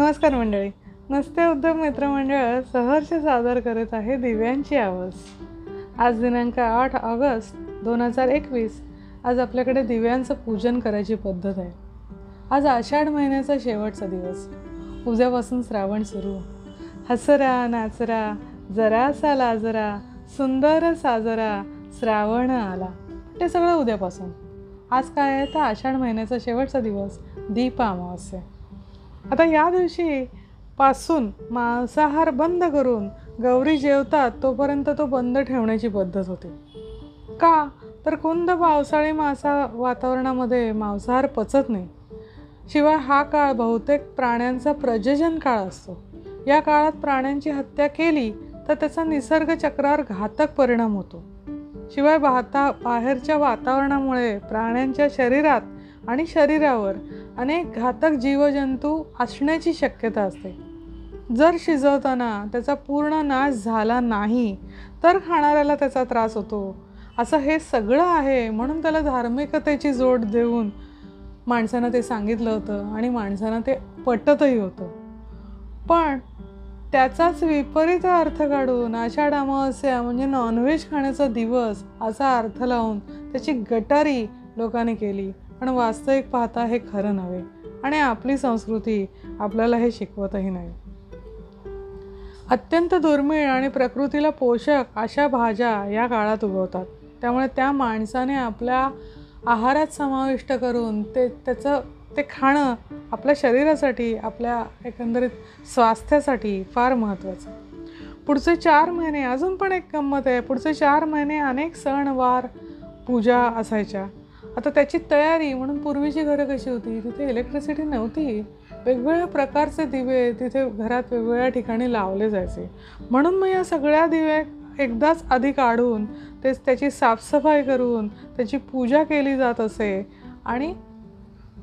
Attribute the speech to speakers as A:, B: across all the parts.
A: नमस्कार मंडळी. नसते उद्योग मित्रमंडळ सहर्ष सादर करत आहे दिव्यांची आवाज. आज दिनांक आठ ऑगस्ट दोन हजार एकवीस. आज आपल्याकडे दिव्यांचं पूजन करायची पद्धत आहे. आज आषाढ महिन्याचा शेवटचा दिवस. उद्यापासून श्रावण सुरू. हसरा नाचरा जरासा लाजरा सुंदर साजरा श्रावण आला. ते सगळं उद्यापासून. आज काय आहे? तर आषाढ महिन्याचा शेवटचा दिवस. दीप अमावस्या. आता या दिवशी पासून मांसाहार बंद करून गौरी जेवतात तोपर्यंत तो बंद ठेवण्याची पद्धत होती. का? तर कुंद पावसाळी मासा वातावरणामध्ये मांसाहार पचत नाही. शिवाय हा काळ बहुतेक प्राण्यांचा प्रजनन काळ असतो. या काळात प्राण्यांची हत्या केली तर त्याचा निसर्ग चक्रावर घातक परिणाम होतो. शिवाय वाता बाहेरच्या वातावरणामुळे प्राण्यांच्या शरीरात आणि शरीरावर अनेक घातक जीवजंतू असण्याची शक्यता असते. जर शिजवताना त्याचा पूर्ण नाश झाला नाही तर खाणाऱ्याला त्याचा त्रास होतो. असं हे सगळं आहे म्हणून त्याला धार्मिकतेची जोड देऊन माणसानं ते सांगितलं होतं आणि माणसानं ते पटतही होतं. पण त्याचाच विपरीत अर्थ काढून आषाढ अमावस्या म्हणजे नॉनव्हेज खाण्याचा दिवस असा अर्थ लावून त्याची गटारी लोकांनी केली. पण वास्तविक पाहता हे खरं नव्हे आणि आपली संस्कृती आपल्याला हे शिकवतही नाही. अत्यंत दुर्मिळ आणि प्रकृतीला पोषक अशा भाज्या या काळात उगवतात. त्यामुळे त्या माणसाने आपल्या आहारात समाविष्ट करून ते त्याचं ते खाणं आपल्या शरीरासाठी आपल्या एकंदरीत स्वास्थ्यासाठी फार महत्त्वाचं. पुढचे चार महिने अजून पण एक गंमत आहे. पुढचे चार महिने अनेक सण वार पूजा असायच्या. आता त्याची तयारी म्हणून पूर्वीची घरं कशी होती? तिथे इलेक्ट्रिसिटी नव्हती. वेगवेगळ्या प्रकारचे दिवे तिथे घरात वेगवेगळ्या ठिकाणी लावले जायचे. म्हणून मग या सगळ्या दिवे एकदाच आधी काढून तेच त्याची साफसफाई करून त्याची पूजा केली जात असे. आणि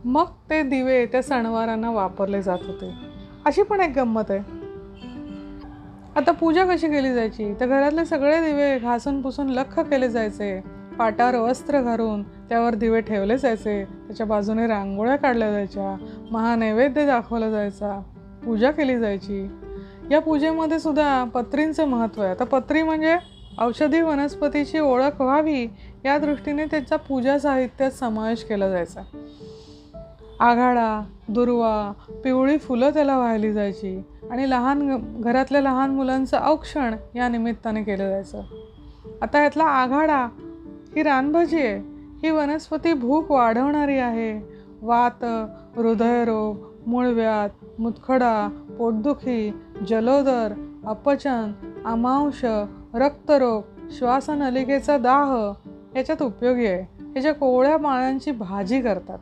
A: मग ते दिवे त्या सणवारांना वापरले जात होते. अशी पण एक गंमत आहे. आता पूजा कशी केली जायची? तर घरातले सगळे दिवे घासून पुसून लख केले जायचे. पाटावर वस्त्र घालून त्यावर दिवे ठेवले जायचे. त्याच्या बाजूने रांगोळ्या काढल्या जायच्या. महानैवेद्य दाखवला जायचा. पूजा केली जायची. या पूजेमध्ये सुद्धा पत्रींचं महत्त्व आहे. आता पत्री म्हणजे औषधी वनस्पतीची ओळख व्हावी या दृष्टीने त्याचा पूजा साहित्यात समावेश केला जायचा. आघाडा दुर्वा पिवळी फुलं त्याला वाहिली जायची आणि लहान घरातल्या लहान मुलांचं औक्षण या निमित्ताने केलं जायचं. आता यातला आघाडा ही रानभाजी आहे. ही वनस्पती भूक वाढवणारी आहे. वात हृदयरोग मूळव्याध मुतखडा पोटदुखी जलोदर अपचन अमांश रक्तरोग श्वासनलिकेचा दाह याच्यात उपयोगी आहे. ह्याच्या कोवळ्या माळ्यांची भाजी करतात.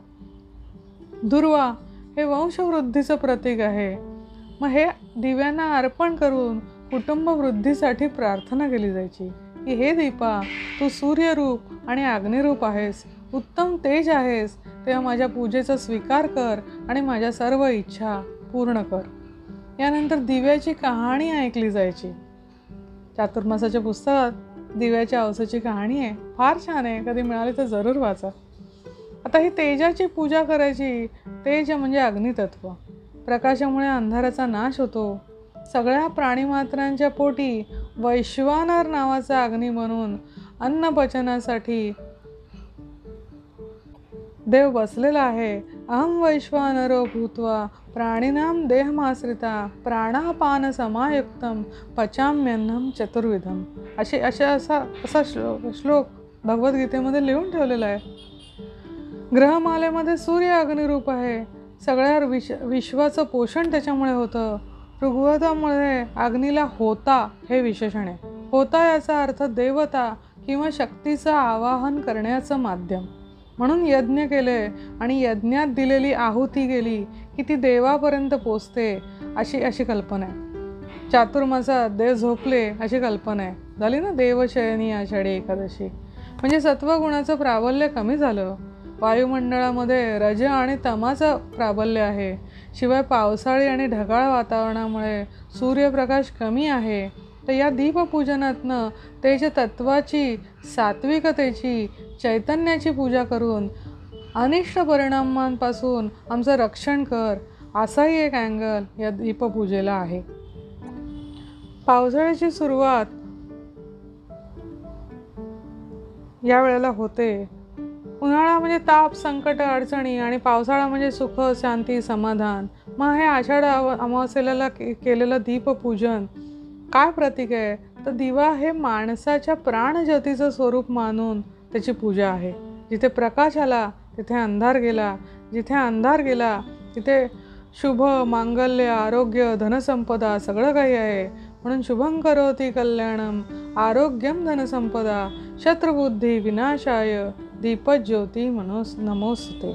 A: दुर्वा हे वंशवृद्धीचं प्रतीक आहे. मग हे दिव्यांना अर्पण करून कुटुंबवृद्धीसाठी प्रार्थना केली जायची. की हे दीपा तू सूर्यरूप आणि अग्निरूप आहेस. उत्तम तेज आहेस. तेव्हा माझ्या पूजेचा स्वीकार कर आणि माझ्या सर्व इच्छा पूर्ण कर. यानंतर दिव्याची कहाणी ऐकली जायची. चातुर्मासाच्या पुस्तकात दिव्याच्या अवसाची कहाणी आहे. फार छान आहे. कधी मिळाली तर जरूर वाचा. आता ही तेजाची पूजा करायची. तेज म्हणजे अग्नितत्व. प्रकाशामुळे अंधाराचा नाश होतो. सगळ्या प्राणीमात्रांच्या पोटी वैश्वानर नावाचा अग्नी म्हणून अन्नपचनासाठी देव बसलेला आहे. अहम वैश्वानरो भूत्वा प्राणिनाम देहमाश्रिता प्राणापान समायुक्तम पचाम्यन्नम चतुर्विधम. अशी अशा असा असा श्लोक श्लोक भगवद्गीतेमध्ये लिहून ठेवलेला आहे. ग्रहमालेमध्ये सूर्य अग्निरूप आहे. सगळ्या विश विश्वाचं पोषण त्याच्यामुळे होतं. ऋग्वेदामुळे अग्नीला होता हे विशेषण. आहे होता याचा अर्थ देवता किंवा शक्तीचं आवाहन करण्याचं माध्यम. म्हणून यज्ञ केले आणि यज्ञात दिलेली आहुती गेली की ती देवापर्यंत पोचते अशी अशी कल्पना आहे. चातुर्मासात देव झोपले अशी कल्पना आहे. झाली ना देवशयनी आषाढी एकादशी. म्हणजे सत्वगुणाचं प्राबल्य कमी झालं. वायुमंडळामध्ये रज आणि तमाचं प्राबल्य आहे. शिवाय पावसाळी आणि ढगाळ वातावरणामुळे सूर्यप्रकाश कमी आहे. तर या दीपपूजनातनं तेज तत्वाची सात्विकतेची चैतन्याची पूजा करून अनिष्ट परिणामांपासून आमचं रक्षण कर असाही एक अँगल या दीपपूजेला आहे. पावसाळ्याची सुरुवात या वेळेला होते. उन्हाळा म्हणजे ताप संकट अडचणी आणि पावसाळा म्हणजे सुख शांती समाधान. मग हे आषाढ अमावस्येला के केलेलं दीपपूजन काय प्रतीक आहे? तर दिवा हे माणसाच्या प्राणज्योतीचं स्वरूप मानून त्याची पूजा आहे. जिथे प्रकाश आला तिथे अंधार गेला. जिथे अंधार गेला तिथे शुभ मांगल्य आरोग्य धनसंपदा सगळं काही आहे. म्हणून शुभं करोती कल्याणम आरोग्यम धनसंपदा शत्रुबुद्धी विनाशाय दीपज्योती मनोस नमोसते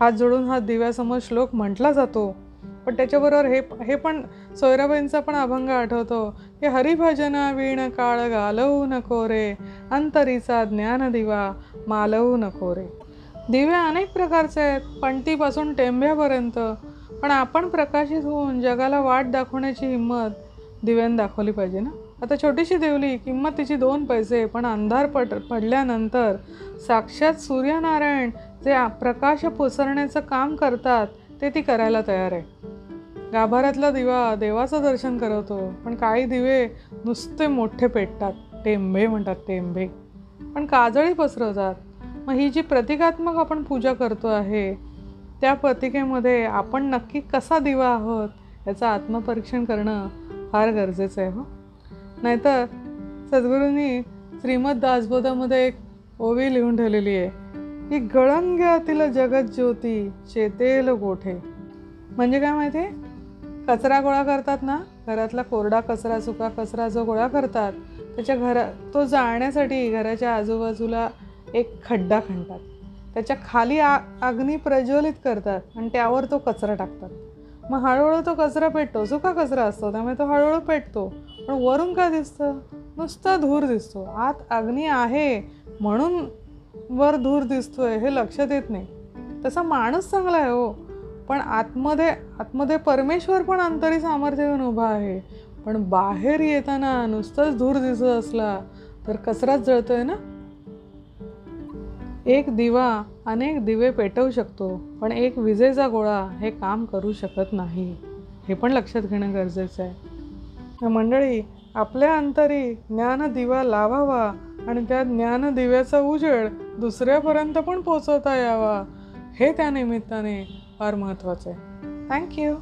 A: हात जोडून हा दिव्यासमोर श्लोक म्हटला जातो. पण त्याच्याबरोबर हे हे पण सोयराबाईंचा पण अभंग आठवतो. की हरिभजना वीण काळ घालवू नको रे. अंतरीचा ज्ञान दिवा मालवू नको रे. दिवे अनेक प्रकारचे आहेत पणतीपासून टेंब्यापर्यंत पण आपण प्रकाशित होऊन जगाला वाट दाखवण्याची हिंमत दिव्यानं दाखवली पाहिजे ना? आता छोटीशी देवली किंमत तिची दोन पैसे पण अंधार पड पडल्यानंतर साक्षात सूर्यनारायण जे प्रकाश पसरण्याचं काम करतात ते ती करायला तयार आहे. गाभाऱ्यातला दिवा देवाचं दर्शन करवतो पण काही दिवे नुसते मोठे पेटतात टेंबे म्हणतात टेंबे. पण काजळी पसरवतात. मग ही जी प्रतिकात्मक आपण पूजा करतो आहे त्या प्रतिकेमध्ये आपण नक्की कसा दिवा आहोत याचं आत्मपरीक्षण करणं फार गरजेचं आहे हो? नाहीतर सद्गुरूंनी श्रीमद दासबोधामध्ये एक ओवी लिहून ठेवलेली आहे की गळंग्यातील जगत ज्योती चेतेल गोठे. म्हणजे काय माहिती? आहे कचरा गोळा करतात ना घरातला कोरडा कचरा सुका कचरा जो गोळा करतात त्याच्या घरा तो जाळण्यासाठी घराच्या आजूबाजूला एक खड्डा खणतात. त्याच्याखाली आ अग्नी प्रज्वलित करतात आणि त्यावर तो कचरा टाकतात. मग हळूहळू तो कचरा पेटतो सुका कचरा असतो त्यामुळे तो हळूहळू पेटतो. पण वरून काय दिसतं? नुसता धूर दिसतो. आत अग्नी आहे म्हणून वर धूर दिसतोय हे लक्षात येत नाही. तसा माणूस चांगला आहे हो. पण आतमध्ये आतमध्ये परमेश्वर पण अंतरी सामर्थ्य घेऊन उभा आहे. पण बाहेर येताना नुसतंच धूर दिसत असला तर कचराच जळतोय ना? एक दिवा अनेक दिवे पेटवू शकतो पण एक विजेचा गोळा हे काम करू शकत नाही. हे पण लक्षात घेणं गरजेचं आहे. मंडळी आपल्या अंतरी ज्ञानदिवा लावावा आणि त्या ज्ञानदिव्याचा उजेड दुसऱ्यापर्यंत पण पोचवता यावा. हे त्या निमित्ताने फार महत्त्वाचं आहे. थँक्यू